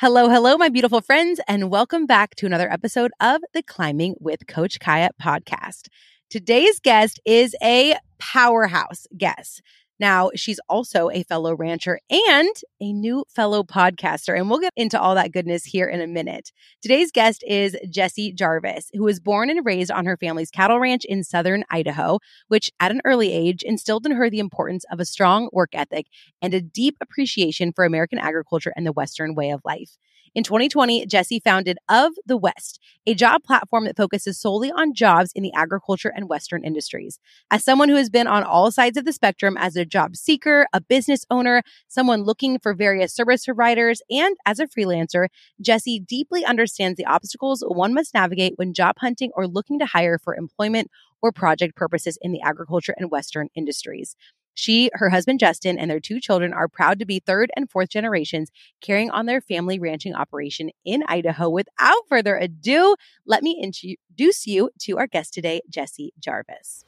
Hello, hello, my beautiful friends, and welcome back to another episode of the Climbing with Coach Kaya podcast. Today's guest is a powerhouse guest. Now, she's also a fellow rancher and a new fellow podcaster. And we'll get into all that goodness here in a minute. Today's guest is Jessie Jarvis, who was born and raised on her family's cattle ranch in southern Idaho, which at an early age instilled in her the importance of a strong work ethic and a deep appreciation for American agriculture and the Western way of life. In 2020, Jessie founded Of the West, a job platform that focuses solely on jobs in the agriculture and Western industries. As someone who has been on all sides of the spectrum as a job seeker, a business owner, someone looking for various service providers, and as a freelancer, Jessie deeply understands the obstacles one must navigate when job hunting or looking to hire for employment or project purposes in the agriculture and Western industries. She, her husband Justin, and their two children are proud to be third and fourth generations carrying on their family ranching operation in Idaho. Without further ado, let me introduce you to our guest today, Jessie Jarvis.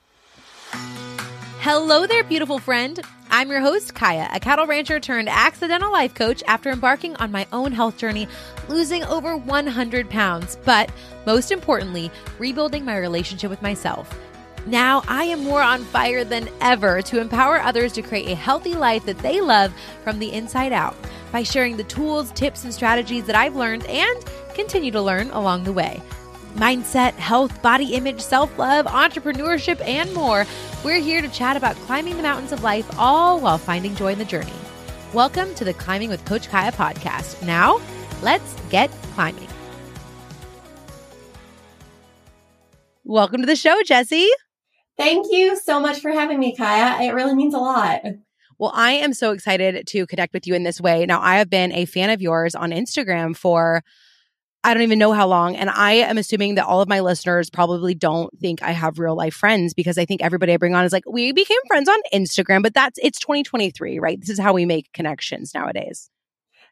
Hello there, beautiful friend. I'm your host, Kaya, a cattle rancher turned accidental life coach after embarking on my own health journey, losing over 100 pounds, but most importantly, rebuilding my relationship with myself. Now I am more on fire than ever to empower others to create a healthy life that they love from the inside out by sharing the tools, tips, and strategies that I've learned and continue to learn along the way. Mindset, health, body image, self love, entrepreneurship, and more. We're here to chat about climbing the mountains of life, all while finding joy in the journey. Welcome to the Climbing with Coach Kaya podcast. Now, let's get climbing. Welcome to the show, Jessie. Thank you so much for having me, Kaya. It really means a lot. Well, I am so excited to connect with you in this way. Now, I have been a fan of yours on Instagram for I don't even know how long. And I am assuming that all of my listeners probably don't think I have real life friends because I think everybody I bring on is like, we became friends on Instagram, but that's it's 2023, right? This is how we make connections nowadays.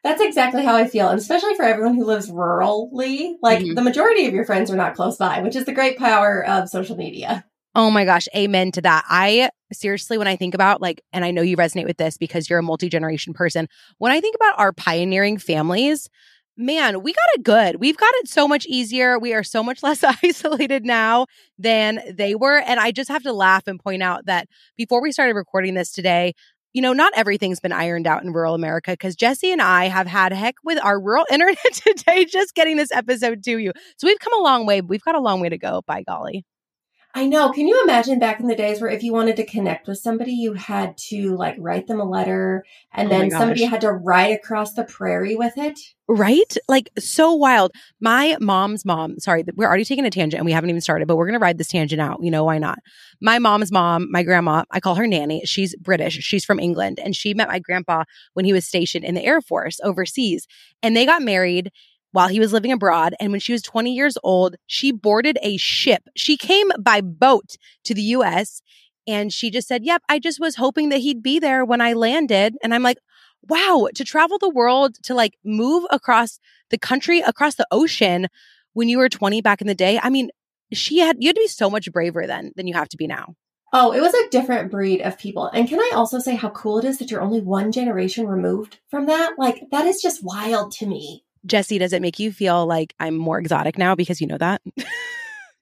That's exactly how I feel. And especially for everyone who lives rurally, like mm-hmm. the majority of your friends are not close by, which is the great power of social media. Oh my gosh, amen to that. I seriously, when I think about like, and I know you resonate with this because you're a multi generation person, when I think about our pioneering families, man, we got it good. We've got it so much easier. We are so much less isolated now than they were. And I just have to laugh and point out that before we started recording this today, you know, not everything's been ironed out in rural America because Jessie and I have had heck with our rural internet today just getting this episode to you. So we've come a long way. We've got a long way to go, by golly. I know. Can you imagine back in the days where if you wanted to connect with somebody, you had to like write them a letter and oh then somebody had to ride across the prairie with it? Right? Like so wild. My mom's mom, sorry, we're already taking a tangent and we haven't even started, but we're going to ride this tangent out. You know, why not? My mom's mom, my grandma, I call her Nanny. She's British. She's from England and she met my grandpa when he was stationed in the Air Force overseas and they got married while he was living abroad. And when she was 20 years old, she boarded a ship. She came by boat to the US and she just said, Yep, I just was hoping that he'd be there when I landed. And I'm like, wow, to travel the world, to like move across the country, across the ocean when you were 20 back in the day. I mean, she had, you had to be so much braver then than you have to be now. Oh, it was a different breed of people. And can I also say how cool it is that you're only one generation removed from that? Like, that is just wild to me. Jessie, does it make you feel like I'm more exotic now because you know that?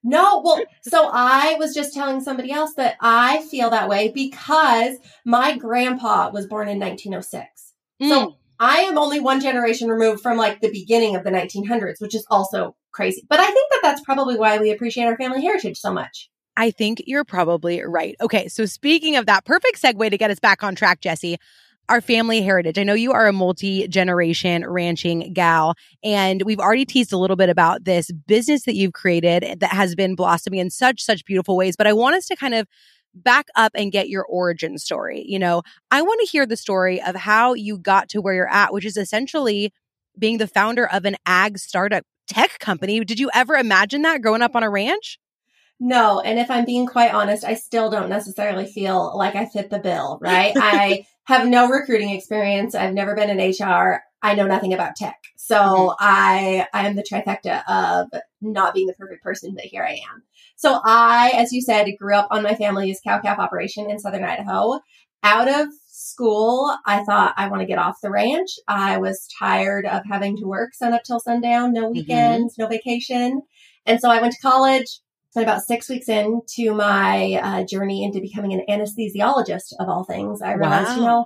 no, well, so I was just telling somebody else that I feel that way because my grandpa was born in 1906. Mm. So I am only one generation removed from like the beginning of the 1900s, which is also crazy. But I think that that's probably why we appreciate our family heritage so much. I think you're probably right. Okay, so speaking of that, perfect segue to get us back on track, Jessie our family heritage. I know you are a multi generation ranching gal, and we've already teased a little bit about this business that you've created that has been blossoming in such, such beautiful ways. But I want us to kind of back up and get your origin story. You know, I want to hear the story of how you got to where you're at, which is essentially being the founder of an ag startup tech company. Did you ever imagine that growing up on a ranch? No. And if I'm being quite honest, I still don't necessarily feel like I fit the bill, right? I have no recruiting experience. I've never been in HR. I know nothing about tech. So mm-hmm. I, I am the trifecta of not being the perfect person, but here I am. So I, as you said, grew up on my family's cow calf operation in Southern Idaho. out of school, I thought I want to get off the ranch. I was tired of having to work sun up till sundown, no weekends, mm-hmm. no vacation. And so I went to college. Spent about six weeks into my uh, journey into becoming an anesthesiologist of all things. I realized, wow. you know,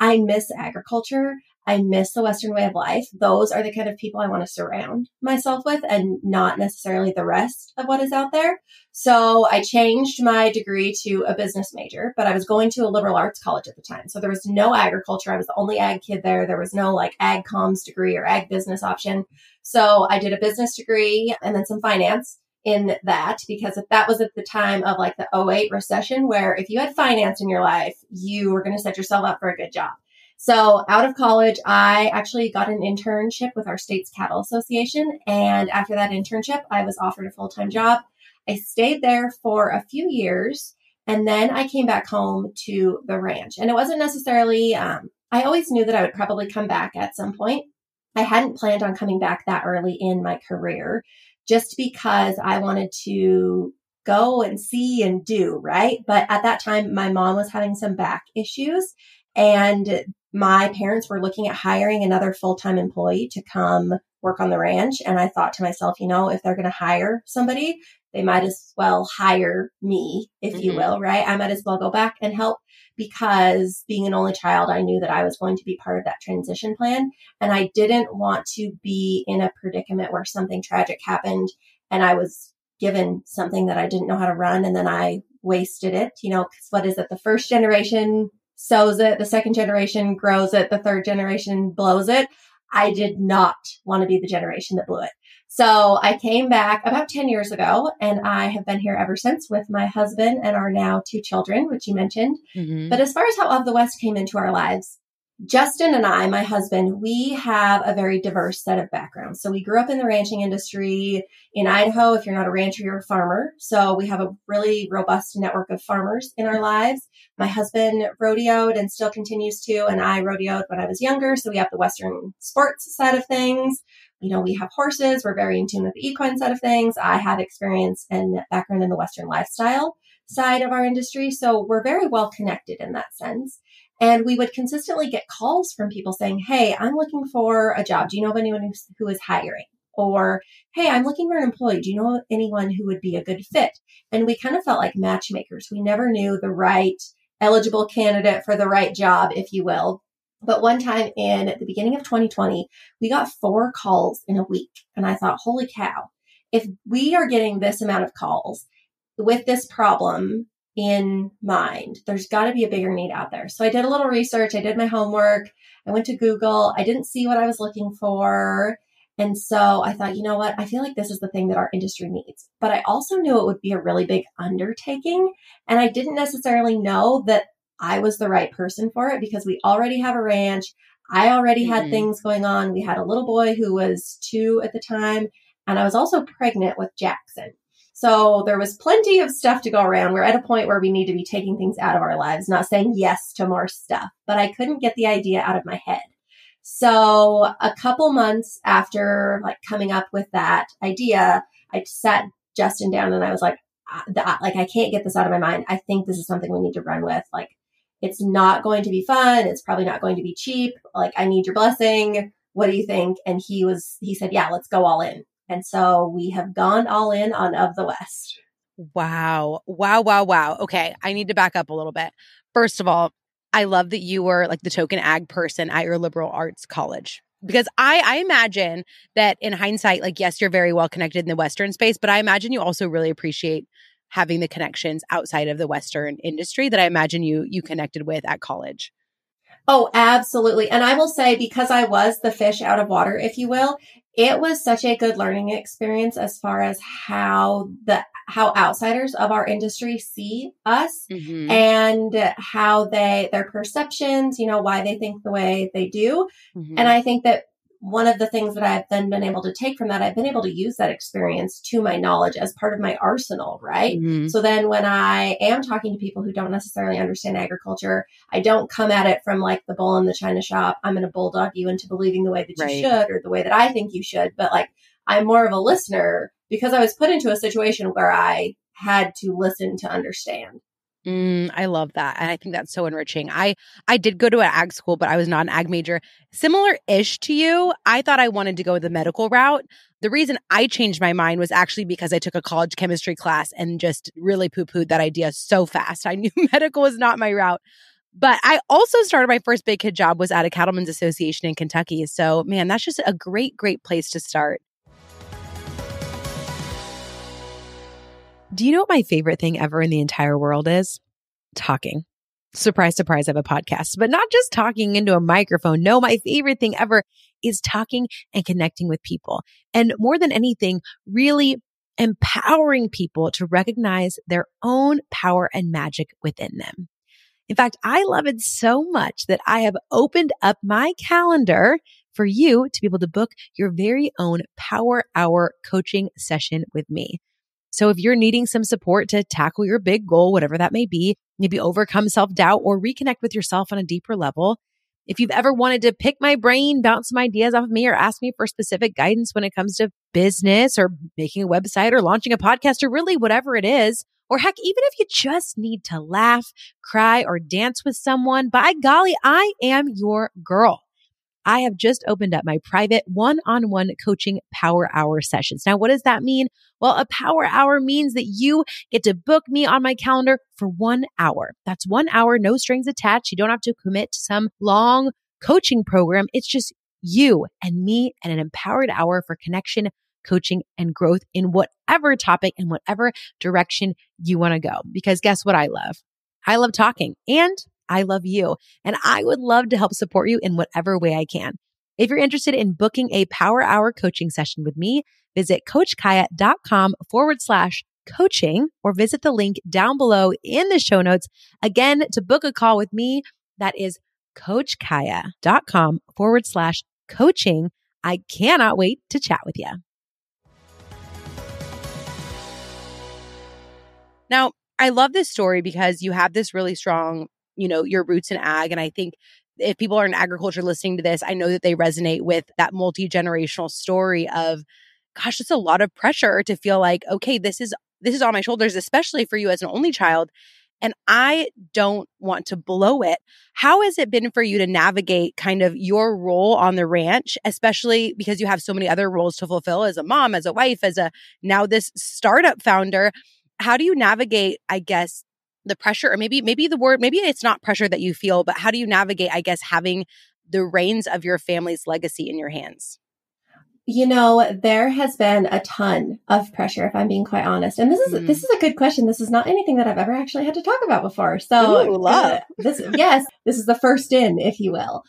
I miss agriculture. I miss the Western way of life. Those are the kind of people I want to surround myself with and not necessarily the rest of what is out there. So I changed my degree to a business major, but I was going to a liberal arts college at the time. So there was no agriculture. I was the only ag kid there. There was no like ag comms degree or ag business option. So I did a business degree and then some finance in that because if that was at the time of like the 08 recession where if you had finance in your life, you were going to set yourself up for a good job. So out of college, I actually got an internship with our state's cattle association. And after that internship, I was offered a full time job. I stayed there for a few years and then I came back home to the ranch. And it wasn't necessarily, um, I always knew that I would probably come back at some point. I hadn't planned on coming back that early in my career just because I wanted to go and see and do, right? But at that time, my mom was having some back issues and my parents were looking at hiring another full time employee to come work on the ranch. And I thought to myself, you know, if they're going to hire somebody, they might as well hire me, if mm-hmm. you will, right? I might as well go back and help because being an only child, I knew that I was going to be part of that transition plan. And I didn't want to be in a predicament where something tragic happened and I was given something that I didn't know how to run and then I wasted it. You know, because what is it? The first generation sows it, the second generation grows it, the third generation blows it. I did not want to be the generation that blew it. So I came back about 10 years ago and I have been here ever since with my husband and our now two children, which you mentioned. Mm-hmm. But as far as how Of the West came into our lives, Justin and I, my husband, we have a very diverse set of backgrounds. So we grew up in the ranching industry in Idaho. If you're not a rancher, you're a farmer. So we have a really robust network of farmers in our lives. My husband rodeoed and still continues to, and I rodeoed when I was younger. So we have the Western sports side of things. You know, we have horses. We're very in tune with the equine side of things. I have experience and background in the Western lifestyle side of our industry. So we're very well connected in that sense. And we would consistently get calls from people saying, Hey, I'm looking for a job. Do you know of anyone who's, who is hiring? Or, Hey, I'm looking for an employee. Do you know anyone who would be a good fit? And we kind of felt like matchmakers. We never knew the right eligible candidate for the right job, if you will. But one time in the beginning of 2020, we got four calls in a week. And I thought, holy cow, if we are getting this amount of calls with this problem, in mind. There's got to be a bigger need out there. So I did a little research. I did my homework. I went to Google. I didn't see what I was looking for. And so I thought, you know what? I feel like this is the thing that our industry needs. But I also knew it would be a really big undertaking. And I didn't necessarily know that I was the right person for it because we already have a ranch. I already had mm-hmm. things going on. We had a little boy who was two at the time. And I was also pregnant with Jackson. So there was plenty of stuff to go around. We're at a point where we need to be taking things out of our lives, not saying yes to more stuff, but I couldn't get the idea out of my head. So a couple months after like coming up with that idea, I sat Justin down and I was like, like I can't get this out of my mind. I think this is something we need to run with. Like it's not going to be fun. It's probably not going to be cheap. Like I need your blessing. What do you think? And he was, he said, yeah, let's go all in. And so we have gone all in on Of the West. Wow. Wow. Wow. Wow. Okay. I need to back up a little bit. First of all, I love that you were like the token ag person at your liberal arts college because I, I imagine that in hindsight, like, yes, you're very well connected in the Western space, but I imagine you also really appreciate having the connections outside of the Western industry that I imagine you you connected with at college. Oh, absolutely. And I will say, because I was the fish out of water, if you will, it was such a good learning experience as far as how the how outsiders of our industry see us mm-hmm. and how they their perceptions you know why they think the way they do mm-hmm. and i think that one of the things that I've then been able to take from that, I've been able to use that experience to my knowledge as part of my arsenal, right? Mm-hmm. So then when I am talking to people who don't necessarily understand agriculture, I don't come at it from like the bull in the china shop. I'm going to bulldog you into believing the way that right. you should or the way that I think you should. But like, I'm more of a listener because I was put into a situation where I had to listen to understand. Mm, I love that. And I think that's so enriching. I I did go to an ag school, but I was not an ag major. Similar ish to you. I thought I wanted to go the medical route. The reason I changed my mind was actually because I took a college chemistry class and just really poo pooed that idea so fast. I knew medical was not my route. But I also started my first big kid job was at a cattlemen's association in Kentucky. So, man, that's just a great, great place to start. Do you know what my favorite thing ever in the entire world is? Talking. Surprise, surprise, I have a podcast, but not just talking into a microphone. No, my favorite thing ever is talking and connecting with people. And more than anything, really empowering people to recognize their own power and magic within them. In fact, I love it so much that I have opened up my calendar for you to be able to book your very own power hour coaching session with me. So if you're needing some support to tackle your big goal, whatever that may be, maybe overcome self doubt or reconnect with yourself on a deeper level. If you've ever wanted to pick my brain, bounce some ideas off of me, or ask me for specific guidance when it comes to business or making a website or launching a podcast or really whatever it is, or heck, even if you just need to laugh, cry, or dance with someone, by golly, I am your girl. I have just opened up my private one on one coaching power hour sessions. Now, what does that mean? Well, a power hour means that you get to book me on my calendar for one hour. That's one hour, no strings attached. You don't have to commit to some long coaching program. It's just you and me and an empowered hour for connection, coaching, and growth in whatever topic and whatever direction you want to go. Because guess what I love? I love talking and I love you and I would love to help support you in whatever way I can. If you're interested in booking a power hour coaching session with me, visit coachkaya.com forward slash coaching or visit the link down below in the show notes. Again, to book a call with me, that is coachkaya.com forward slash coaching. I cannot wait to chat with you. Now, I love this story because you have this really strong you know, your roots in ag. And I think if people are in agriculture listening to this, I know that they resonate with that multi generational story of, gosh, it's a lot of pressure to feel like, okay, this is this is on my shoulders, especially for you as an only child. And I don't want to blow it. How has it been for you to navigate kind of your role on the ranch, especially because you have so many other roles to fulfill as a mom, as a wife, as a now this startup founder? How do you navigate, I guess, the pressure or maybe maybe the word maybe it's not pressure that you feel but how do you navigate i guess having the reins of your family's legacy in your hands you know there has been a ton of pressure if i'm being quite honest and this is mm. this is a good question this is not anything that i've ever actually had to talk about before so Ooh, love. Uh, this yes this is the first in if you will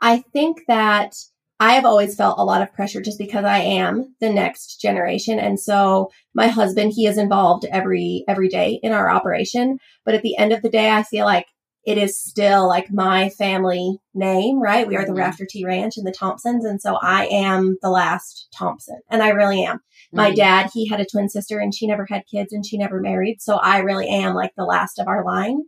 i think that I have always felt a lot of pressure just because I am the next generation. And so my husband, he is involved every, every day in our operation. But at the end of the day, I feel like it is still like my family name, right? We are the mm-hmm. Rafter T Ranch and the Thompsons. And so I am the last Thompson and I really am. Mm-hmm. My dad, he had a twin sister and she never had kids and she never married. So I really am like the last of our line.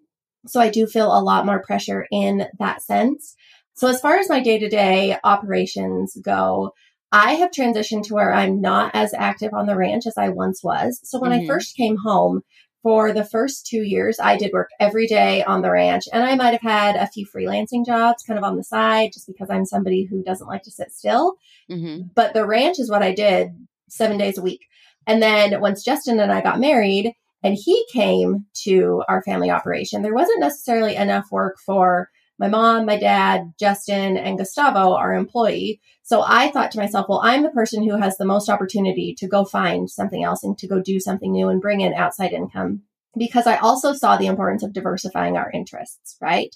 So I do feel a lot more pressure in that sense. So as far as my day to day operations go, I have transitioned to where I'm not as active on the ranch as I once was. So when mm-hmm. I first came home, for the first two years, I did work every day on the ranch, and I might have had a few freelancing jobs kind of on the side just because I'm somebody who doesn't like to sit still. Mm-hmm. But the ranch is what I did seven days a week. And then once Justin and I got married and he came to our family operation, there wasn't necessarily enough work for my mom, my dad, Justin, and Gustavo are employee. So I thought to myself, well, I'm the person who has the most opportunity to go find something else and to go do something new and bring in outside income because I also saw the importance of diversifying our interests, right?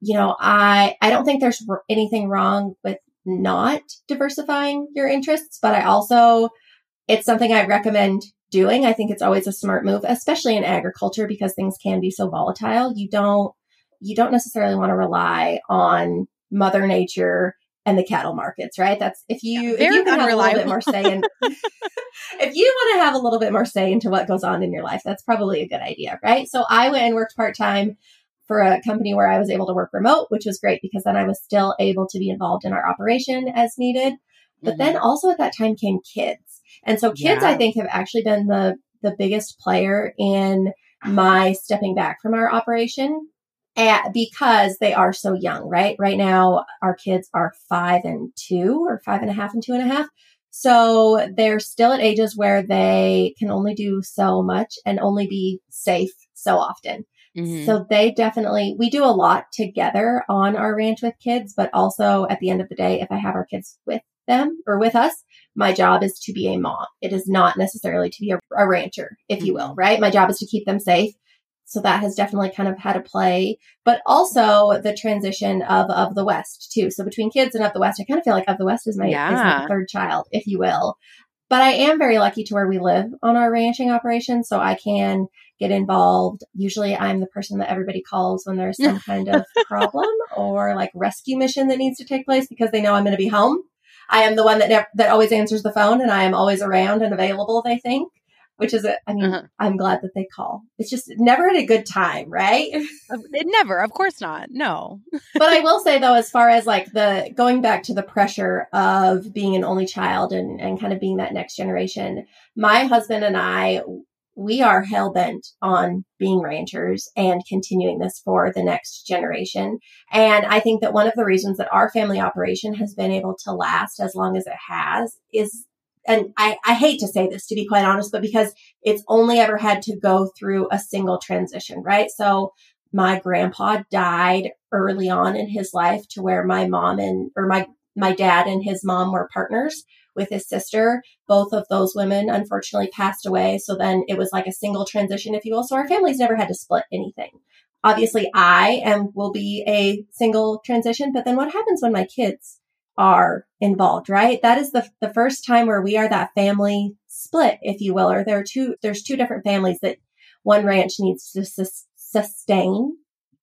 You know, I, I don't think there's anything wrong with not diversifying your interests, but I also, it's something I recommend doing. I think it's always a smart move, especially in agriculture because things can be so volatile. You don't, you don't necessarily want to rely on mother nature and the cattle markets, right? That's if you yeah, if you can have a little bit more say in if you want to have a little bit more say into what goes on in your life, that's probably a good idea, right? So I went and worked part time for a company where I was able to work remote, which was great because then I was still able to be involved in our operation as needed. But mm-hmm. then also at that time came kids. And so kids yeah. I think have actually been the the biggest player in my stepping back from our operation and because they are so young, right? Right now, our kids are five and two, or five and a half and two and a half. So they're still at ages where they can only do so much and only be safe so often. Mm-hmm. So they definitely, we do a lot together on our ranch with kids, but also at the end of the day, if I have our kids with them or with us, my job is to be a mom. It is not necessarily to be a, a rancher, if you will, mm-hmm. right? My job is to keep them safe. So that has definitely kind of had a play, but also the transition of of the West too. So between kids and of the West, I kind of feel like of the West is my, yeah. is my third child, if you will. But I am very lucky to where we live on our ranching operation, so I can get involved. Usually, I'm the person that everybody calls when there's some kind of problem or like rescue mission that needs to take place because they know I'm going to be home. I am the one that never, that always answers the phone, and I am always around and available. They think which is, a, I mean, uh-huh. I'm glad that they call. It's just never at a good time, right? It never, of course not. No. but I will say though, as far as like the going back to the pressure of being an only child and, and kind of being that next generation, my husband and I, we are hell bent on being ranchers and continuing this for the next generation. And I think that one of the reasons that our family operation has been able to last as long as it has is and I, I hate to say this to be quite honest, but because it's only ever had to go through a single transition, right? So my grandpa died early on in his life to where my mom and, or my, my dad and his mom were partners with his sister. Both of those women unfortunately passed away. So then it was like a single transition, if you will. So our families never had to split anything. Obviously I am, will be a single transition, but then what happens when my kids are involved, right? That is the, the first time where we are that family split, if you will, or there are two, there's two different families that one ranch needs to sus- sustain.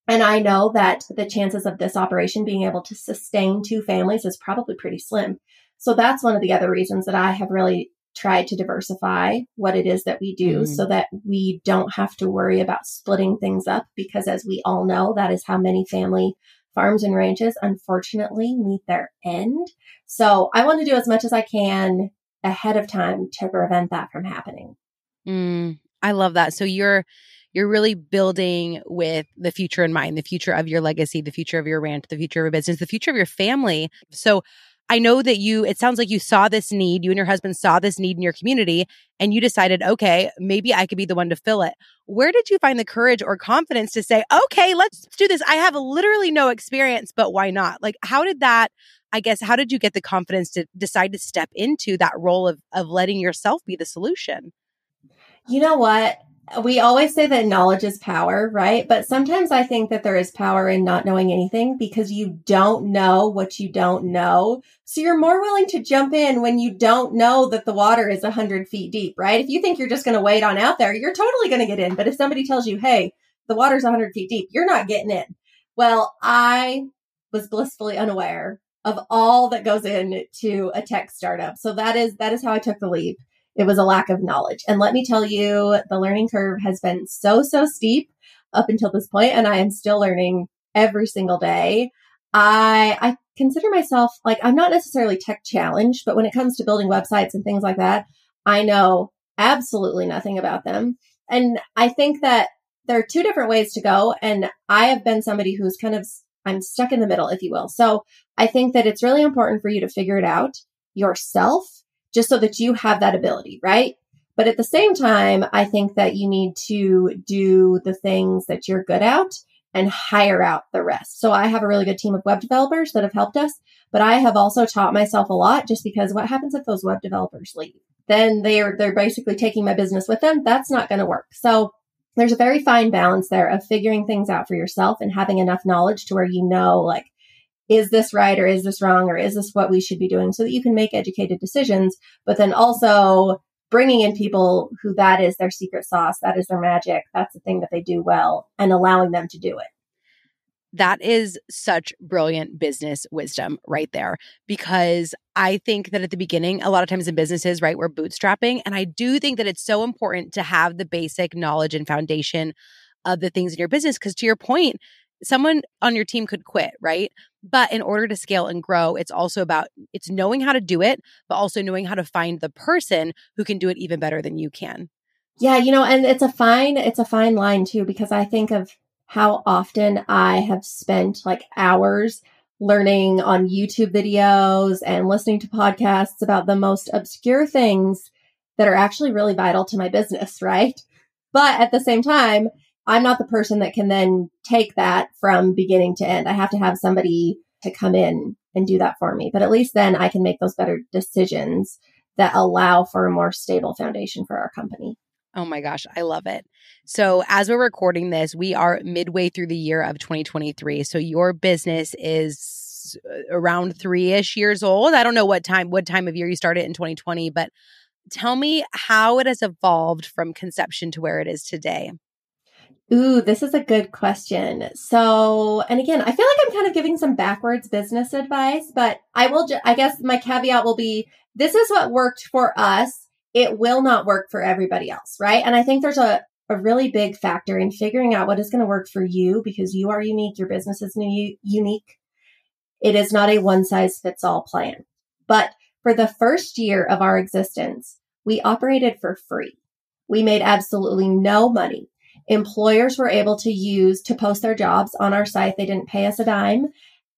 And I know that the chances of this operation being able to sustain two families is probably pretty slim. So that's one of the other reasons that I have really tried to diversify what it is that we do mm. so that we don't have to worry about splitting things up because as we all know, that is how many family farms and ranches unfortunately meet their end. So I want to do as much as I can ahead of time to prevent that from happening. Mm, I love that. So you're you're really building with the future in mind, the future of your legacy, the future of your ranch, the future of your business, the future of your family. So I know that you, it sounds like you saw this need, you and your husband saw this need in your community, and you decided, okay, maybe I could be the one to fill it. Where did you find the courage or confidence to say, okay, let's do this? I have literally no experience, but why not? Like, how did that, I guess, how did you get the confidence to decide to step into that role of, of letting yourself be the solution? You know what? We always say that knowledge is power, right? But sometimes I think that there is power in not knowing anything because you don't know what you don't know. So you're more willing to jump in when you don't know that the water is 100 feet deep, right? If you think you're just going to wade on out there, you're totally going to get in. But if somebody tells you, hey, the water's 100 feet deep, you're not getting in. Well, I was blissfully unaware of all that goes into a tech startup. So that is, that is how I took the leap. It was a lack of knowledge. And let me tell you, the learning curve has been so, so steep up until this point, and I am still learning every single day. I, I consider myself like I'm not necessarily tech challenged, but when it comes to building websites and things like that, I know absolutely nothing about them. And I think that there are two different ways to go. And I have been somebody who's kind of, I'm stuck in the middle, if you will. So I think that it's really important for you to figure it out yourself just so that you have that ability, right? But at the same time, I think that you need to do the things that you're good at and hire out the rest. So I have a really good team of web developers that have helped us, but I have also taught myself a lot just because what happens if those web developers leave? Then they're they're basically taking my business with them. That's not going to work. So there's a very fine balance there of figuring things out for yourself and having enough knowledge to where you know like is this right or is this wrong or is this what we should be doing so that you can make educated decisions, but then also bringing in people who that is their secret sauce, that is their magic, that's the thing that they do well, and allowing them to do it. That is such brilliant business wisdom right there. Because I think that at the beginning, a lot of times in businesses, right, we're bootstrapping. And I do think that it's so important to have the basic knowledge and foundation of the things in your business. Because to your point, someone on your team could quit, right? But in order to scale and grow, it's also about it's knowing how to do it, but also knowing how to find the person who can do it even better than you can. Yeah, you know, and it's a fine it's a fine line too because I think of how often I have spent like hours learning on YouTube videos and listening to podcasts about the most obscure things that are actually really vital to my business, right? But at the same time, I'm not the person that can then take that from beginning to end. I have to have somebody to come in and do that for me. But at least then I can make those better decisions that allow for a more stable foundation for our company. Oh my gosh, I love it. So, as we're recording this, we are midway through the year of 2023. So, your business is uh, around three ish years old. I don't know what time, what time of year you started in 2020, but tell me how it has evolved from conception to where it is today. Ooh, this is a good question. So, and again, I feel like I'm kind of giving some backwards business advice, but I will, ju- I guess my caveat will be this is what worked for us. It will not work for everybody else, right? And I think there's a, a really big factor in figuring out what is going to work for you because you are unique. Your business is new, unique. It is not a one size fits all plan. But for the first year of our existence, we operated for free. We made absolutely no money employers were able to use to post their jobs on our site. They didn't pay us a dime.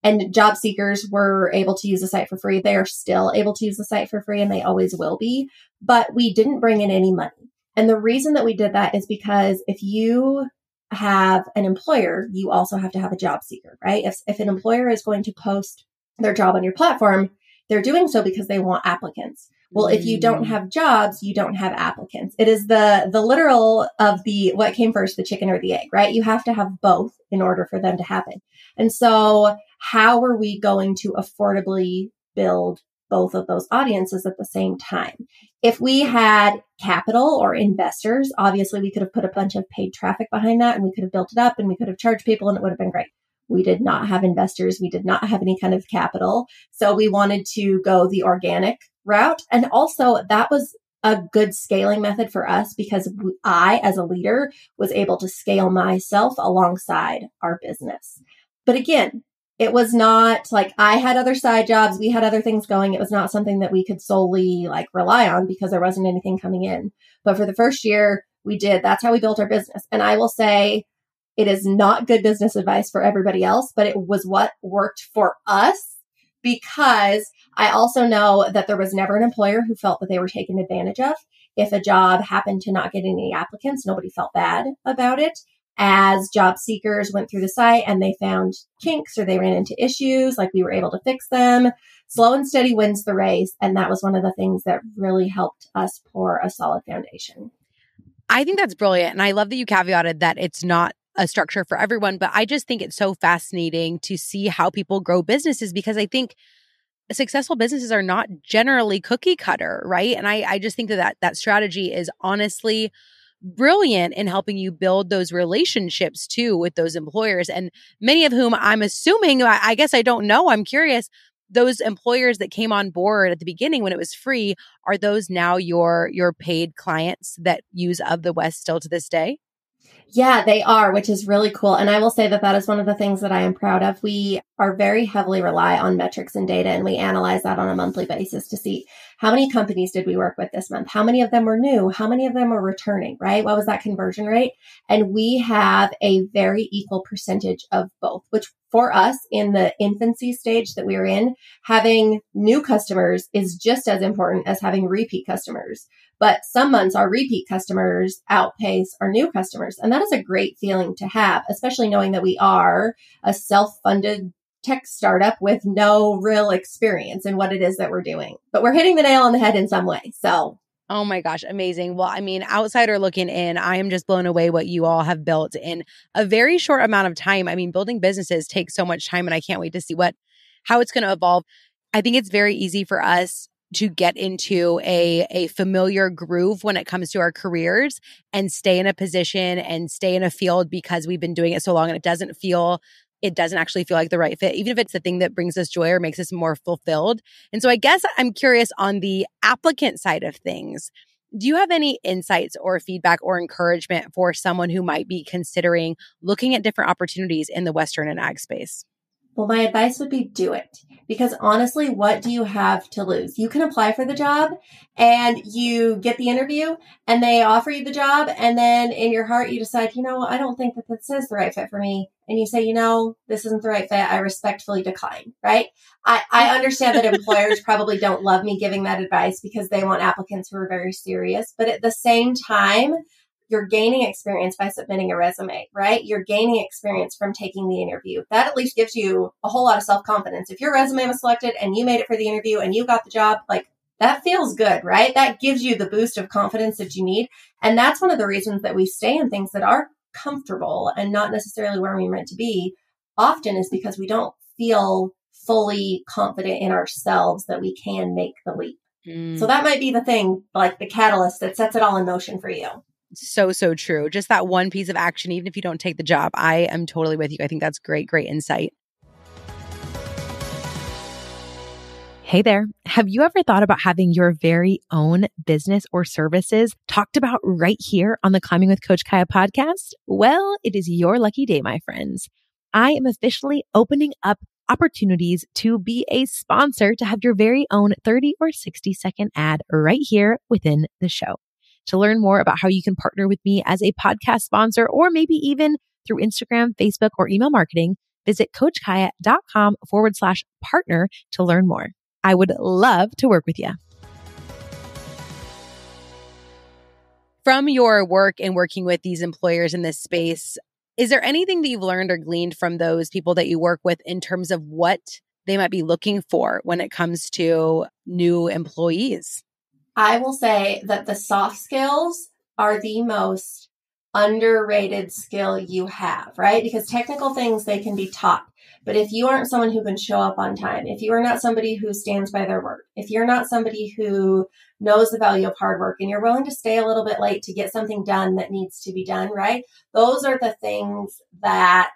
And job seekers were able to use the site for free. They are still able to use the site for free and they always will be. But we didn't bring in any money. And the reason that we did that is because if you have an employer, you also have to have a job seeker, right? If, if an employer is going to post their job on your platform, they're doing so because they want applicants. Well, if you don't have jobs, you don't have applicants. It is the the literal of the what came first, the chicken or the egg, right? You have to have both in order for them to happen. And so, how are we going to affordably build both of those audiences at the same time? If we had capital or investors, obviously we could have put a bunch of paid traffic behind that and we could have built it up and we could have charged people and it would have been great. We did not have investors. We did not have any kind of capital. So we wanted to go the organic route. And also that was a good scaling method for us because I, as a leader, was able to scale myself alongside our business. But again, it was not like I had other side jobs. We had other things going. It was not something that we could solely like rely on because there wasn't anything coming in. But for the first year, we did. That's how we built our business. And I will say it is not good business advice for everybody else, but it was what worked for us because I also know that there was never an employer who felt that they were taken advantage of. If a job happened to not get any applicants, nobody felt bad about it. As job seekers went through the site and they found kinks or they ran into issues, like we were able to fix them. Slow and steady wins the race. And that was one of the things that really helped us pour a solid foundation. I think that's brilliant. And I love that you caveated that it's not a structure for everyone, but I just think it's so fascinating to see how people grow businesses because I think successful businesses are not generally cookie cutter, right? And I, I just think that, that that strategy is honestly brilliant in helping you build those relationships too with those employers and many of whom I'm assuming I, I guess I don't know I'm curious those employers that came on board at the beginning when it was free are those now your your paid clients that use of the west still to this day yeah, they are, which is really cool. And I will say that that is one of the things that I am proud of. We are very heavily rely on metrics and data, and we analyze that on a monthly basis to see how many companies did we work with this month? How many of them were new? How many of them were returning, right? What was that conversion rate? And we have a very equal percentage of both, which for us in the infancy stage that we are in, having new customers is just as important as having repeat customers. But some months our repeat customers outpace our new customers. And that is a great feeling to have, especially knowing that we are a self funded tech startup with no real experience in what it is that we're doing. But we're hitting the nail on the head in some way. So Oh my gosh, amazing. Well, I mean, outsider looking in, I am just blown away what you all have built in a very short amount of time. I mean, building businesses takes so much time and I can't wait to see what how it's going to evolve. I think it's very easy for us to get into a a familiar groove when it comes to our careers and stay in a position and stay in a field because we've been doing it so long and it doesn't feel it doesn't actually feel like the right fit, even if it's the thing that brings us joy or makes us more fulfilled. And so I guess I'm curious on the applicant side of things. Do you have any insights or feedback or encouragement for someone who might be considering looking at different opportunities in the Western and ag space? Well, my advice would be do it. Because honestly, what do you have to lose? You can apply for the job and you get the interview and they offer you the job. And then in your heart, you decide, you know, I don't think that this is the right fit for me. And you say, you know, this isn't the right fit. I respectfully decline, right? I, I understand that employers probably don't love me giving that advice because they want applicants who are very serious. But at the same time, you're gaining experience by submitting a resume, right? You're gaining experience from taking the interview. That at least gives you a whole lot of self confidence. If your resume was selected and you made it for the interview and you got the job, like that feels good, right? That gives you the boost of confidence that you need. And that's one of the reasons that we stay in things that are comfortable and not necessarily where we're meant to be often is because we don't feel fully confident in ourselves that we can make the leap. Mm. So that might be the thing, like the catalyst that sets it all in motion for you so so true just that one piece of action even if you don't take the job i am totally with you i think that's great great insight Hey there. Have you ever thought about having your very own business or services talked about right here on the Climbing with Coach Kaya podcast? Well, it is your lucky day, my friends. I am officially opening up opportunities to be a sponsor to have your very own 30 or 60 second ad right here within the show. To learn more about how you can partner with me as a podcast sponsor or maybe even through Instagram, Facebook, or email marketing, visit coachkaya.com forward slash partner to learn more. I would love to work with you. From your work and working with these employers in this space, is there anything that you've learned or gleaned from those people that you work with in terms of what they might be looking for when it comes to new employees? I will say that the soft skills are the most underrated skill you have, right? Because technical things they can be taught. But if you aren't someone who can show up on time, if you are not somebody who stands by their word, if you're not somebody who knows the value of hard work and you're willing to stay a little bit late to get something done that needs to be done, right? Those are the things that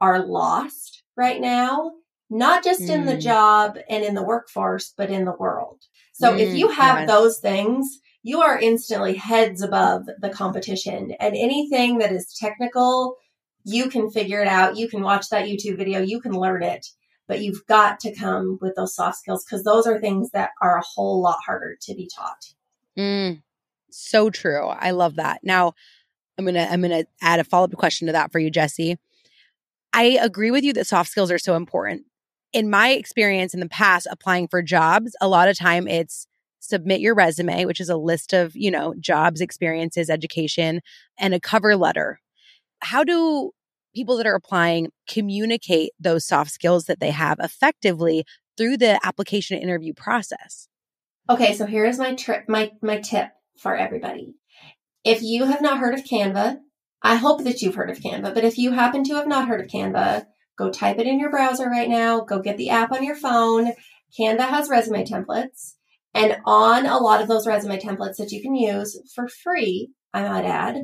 are lost right now, not just mm. in the mm. job and in the workforce, but in the world. So mm, if you have yes. those things, you are instantly heads above the competition. And anything that is technical, you can figure it out. You can watch that YouTube video, you can learn it. But you've got to come with those soft skills because those are things that are a whole lot harder to be taught. Mm, so true. I love that. Now, I'm gonna I'm gonna add a follow up question to that for you, Jessie. I agree with you that soft skills are so important in my experience in the past applying for jobs, a lot of time it's submit your resume, which is a list of, you know, jobs, experiences, education, and a cover letter. How do people that are applying communicate those soft skills that they have effectively through the application interview process? Okay, so here's my trip my my tip for everybody. If you have not heard of Canva, I hope that you've heard of Canva, but if you happen to have not heard of Canva, Go type it in your browser right now. Go get the app on your phone. Canva has resume templates. And on a lot of those resume templates that you can use for free, I might add,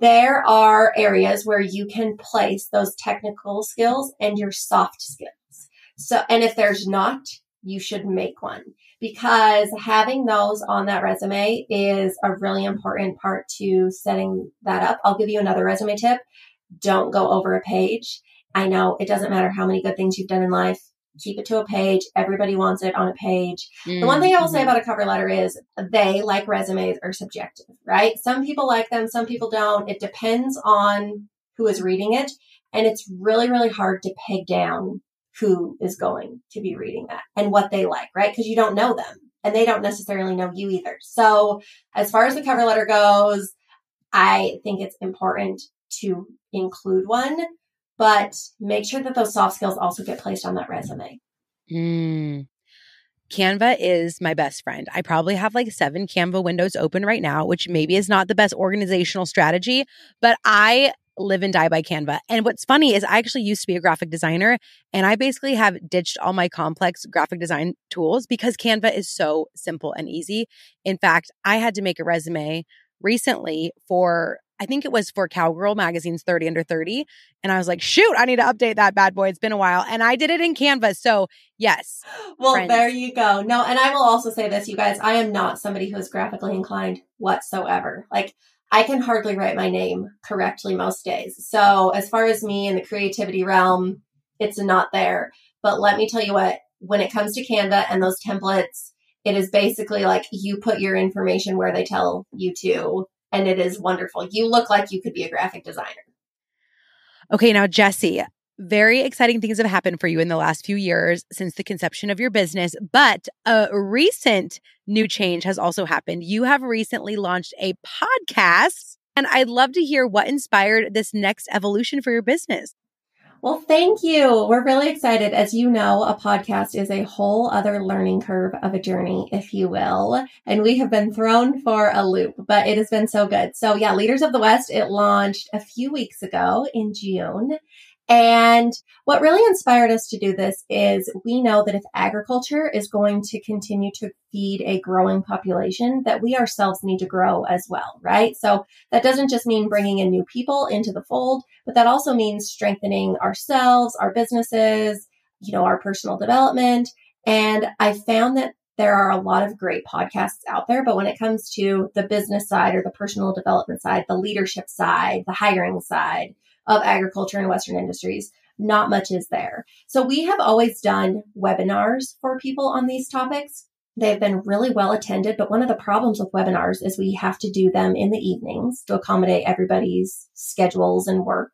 there are areas where you can place those technical skills and your soft skills. So, and if there's not, you should make one because having those on that resume is a really important part to setting that up. I'll give you another resume tip. Don't go over a page. I know it doesn't matter how many good things you've done in life. Keep it to a page. Everybody wants it on a page. Mm-hmm. The one thing I will say mm-hmm. about a cover letter is they, like resumes, are subjective, right? Some people like them, some people don't. It depends on who is reading it. And it's really, really hard to peg down who is going to be reading that and what they like, right? Because you don't know them and they don't necessarily know you either. So as far as the cover letter goes, I think it's important to include one but make sure that those soft skills also get placed on that resume. Mm. Canva is my best friend. I probably have like seven Canva windows open right now, which maybe is not the best organizational strategy, but I live and die by Canva. And what's funny is I actually used to be a graphic designer and I basically have ditched all my complex graphic design tools because Canva is so simple and easy. In fact, I had to make a resume recently for I think it was for Cowgirl Magazine's 30 Under 30. And I was like, shoot, I need to update that bad boy. It's been a while. And I did it in Canva. So, yes. Well, friends. there you go. No, and I will also say this, you guys, I am not somebody who is graphically inclined whatsoever. Like, I can hardly write my name correctly most days. So, as far as me in the creativity realm, it's not there. But let me tell you what, when it comes to Canva and those templates, it is basically like you put your information where they tell you to, and it is wonderful. You look like you could be a graphic designer. Okay, now, Jessie, very exciting things have happened for you in the last few years since the conception of your business, but a recent new change has also happened. You have recently launched a podcast, and I'd love to hear what inspired this next evolution for your business. Well, thank you. We're really excited. As you know, a podcast is a whole other learning curve of a journey, if you will. And we have been thrown for a loop, but it has been so good. So, yeah, Leaders of the West, it launched a few weeks ago in June. And what really inspired us to do this is we know that if agriculture is going to continue to feed a growing population, that we ourselves need to grow as well, right? So that doesn't just mean bringing in new people into the fold, but that also means strengthening ourselves, our businesses, you know, our personal development. And I found that there are a lot of great podcasts out there, but when it comes to the business side or the personal development side, the leadership side, the hiring side, of agriculture and Western industries. Not much is there. So we have always done webinars for people on these topics. They've been really well attended, but one of the problems with webinars is we have to do them in the evenings to accommodate everybody's schedules and work.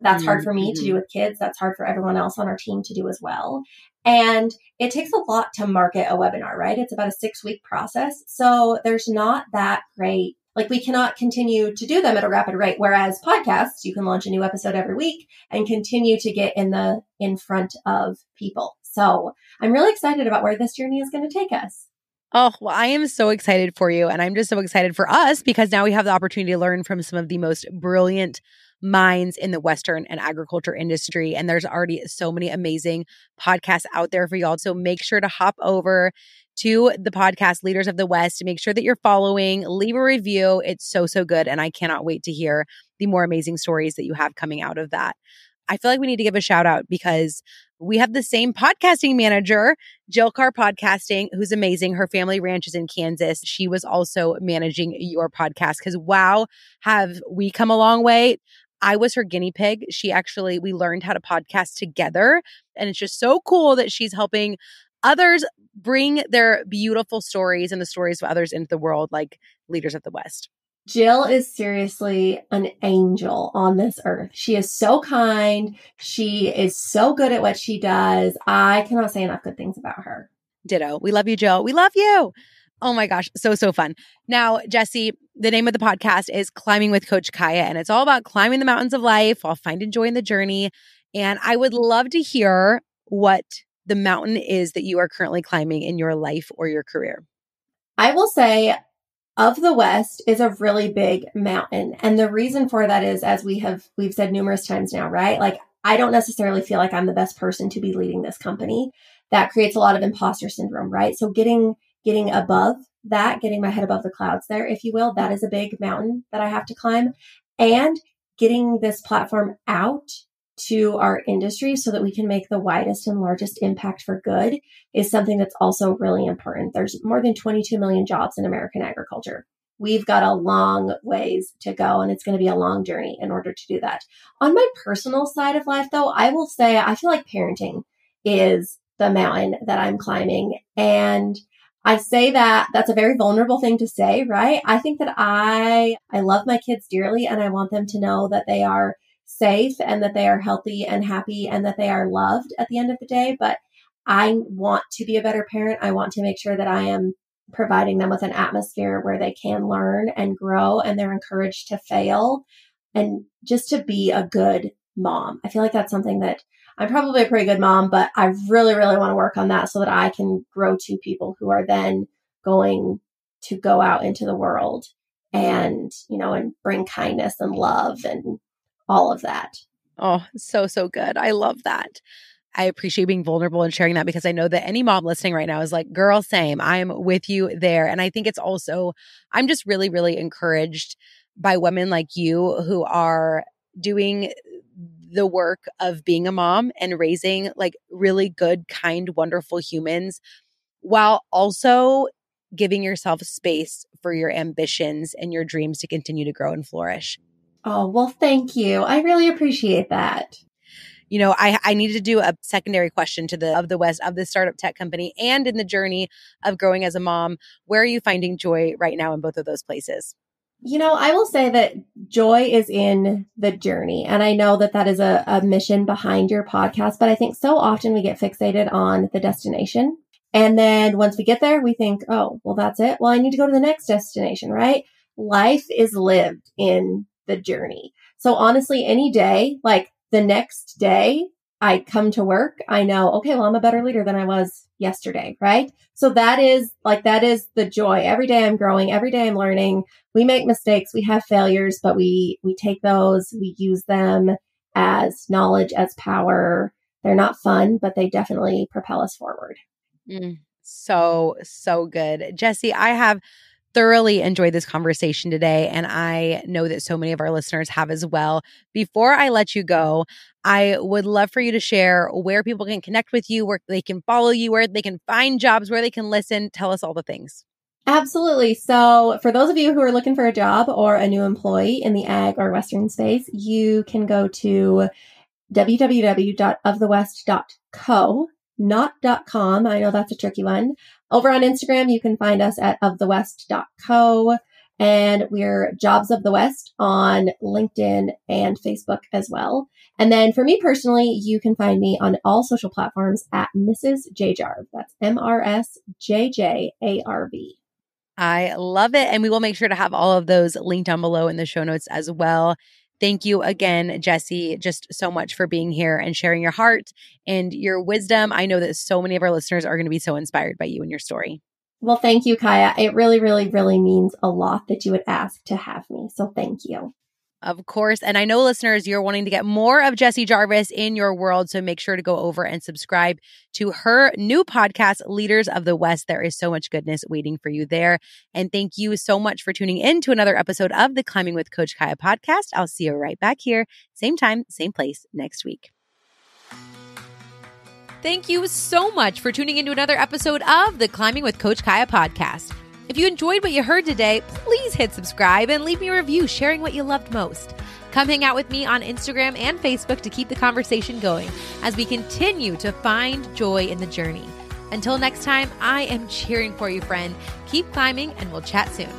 That's mm-hmm. hard for me to do mm-hmm. with kids. That's hard for everyone else on our team to do as well. And it takes a lot to market a webinar, right? It's about a six week process. So there's not that great like we cannot continue to do them at a rapid rate. Whereas podcasts, you can launch a new episode every week and continue to get in the in front of people. So I'm really excited about where this journey is going to take us. Oh, well, I am so excited for you. And I'm just so excited for us because now we have the opportunity to learn from some of the most brilliant minds in the Western and agriculture industry. And there's already so many amazing podcasts out there for y'all. So make sure to hop over to the podcast Leaders of the West. Make sure that you're following, leave a review. It's so, so good. And I cannot wait to hear the more amazing stories that you have coming out of that. I feel like we need to give a shout out because we have the same podcasting manager, Jill Carr Podcasting, who's amazing. Her family ranch is in Kansas. She was also managing your podcast because wow, have we come a long way. I was her guinea pig. She actually, we learned how to podcast together. And it's just so cool that she's helping others bring their beautiful stories and the stories of others into the world, like leaders of the West. Jill is seriously an angel on this earth. She is so kind. She is so good at what she does. I cannot say enough good things about her. Ditto. We love you, Jill. We love you. Oh my gosh, so, so fun. Now, Jessie, the name of the podcast is Climbing with Coach Kaya, and it's all about climbing the mountains of life while finding joy in the journey. And I would love to hear what the mountain is that you are currently climbing in your life or your career? I will say of the West is a really big mountain. And the reason for that is, as we have, we've said numerous times now, right? Like, I don't necessarily feel like I'm the best person to be leading this company. That creates a lot of imposter syndrome, right? So getting, getting above that, getting my head above the clouds there, if you will, that is a big mountain that I have to climb. And getting this platform out to our industry so that we can make the widest and largest impact for good is something that's also really important. There's more than 22 million jobs in American agriculture. We've got a long ways to go and it's going to be a long journey in order to do that. On my personal side of life though, I will say I feel like parenting is the mountain that I'm climbing and I say that that's a very vulnerable thing to say, right? I think that I I love my kids dearly and I want them to know that they are safe and that they are healthy and happy and that they are loved at the end of the day. But I want to be a better parent. I want to make sure that I am providing them with an atmosphere where they can learn and grow and they're encouraged to fail and just to be a good mom. I feel like that's something that I'm probably a pretty good mom, but I really, really want to work on that so that I can grow two people who are then going to go out into the world and, you know, and bring kindness and love and all of that. Oh, so, so good. I love that. I appreciate being vulnerable and sharing that because I know that any mom listening right now is like, girl, same. I'm with you there. And I think it's also, I'm just really, really encouraged by women like you who are doing the work of being a mom and raising like really good, kind, wonderful humans while also giving yourself space for your ambitions and your dreams to continue to grow and flourish. Oh, well, thank you. I really appreciate that. you know, I, I needed to do a secondary question to the of the West of the startup tech company and in the journey of growing as a mom. Where are you finding joy right now in both of those places? You know, I will say that joy is in the journey. And I know that that is a, a mission behind your podcast, but I think so often we get fixated on the destination. And then once we get there, we think, oh, well, that's it. Well, I need to go to the next destination, right? Life is lived in the journey. So honestly, any day, like the next day I come to work, I know, okay, well, I'm a better leader than I was yesterday, right? So that is like, that is the joy. Every day I'm growing, every day I'm learning. We make mistakes, we have failures, but we, we take those, we use them as knowledge, as power. They're not fun, but they definitely propel us forward. Mm, so, so good. Jessie, I have thoroughly enjoyed this conversation today, and I know that so many of our listeners have as well. Before I let you go, I would love for you to share where people can connect with you, where they can follow you, where they can find jobs, where they can listen. Tell us all the things. Absolutely. So, for those of you who are looking for a job or a new employee in the ag or Western space, you can go to www.ofthewest.co not .com. I know that's a tricky one. Over on Instagram, you can find us at ofthewest.co and we're Jobs of the West on LinkedIn and Facebook as well. And then for me personally, you can find me on all social platforms at Mrs. J Jarv. That's M R S J J A R V. I love it. And we will make sure to have all of those linked down below in the show notes as well. Thank you again, Jessie, just so much for being here and sharing your heart and your wisdom. I know that so many of our listeners are going to be so inspired by you and your story. Well, thank you, Kaya. It really, really, really means a lot that you would ask to have me. So thank you. Of course. And I know listeners, you're wanting to get more of Jessie Jarvis in your world. So make sure to go over and subscribe to her new podcast, Leaders of the West. There is so much goodness waiting for you there. And thank you so much for tuning in to another episode of the Climbing with Coach Kaya podcast. I'll see you right back here, same time, same place next week. Thank you so much for tuning into another episode of the Climbing with Coach Kaya podcast. If you enjoyed what you heard today, please hit subscribe and leave me a review sharing what you loved most. Come hang out with me on Instagram and Facebook to keep the conversation going as we continue to find joy in the journey. Until next time, I am cheering for you, friend. Keep climbing, and we'll chat soon.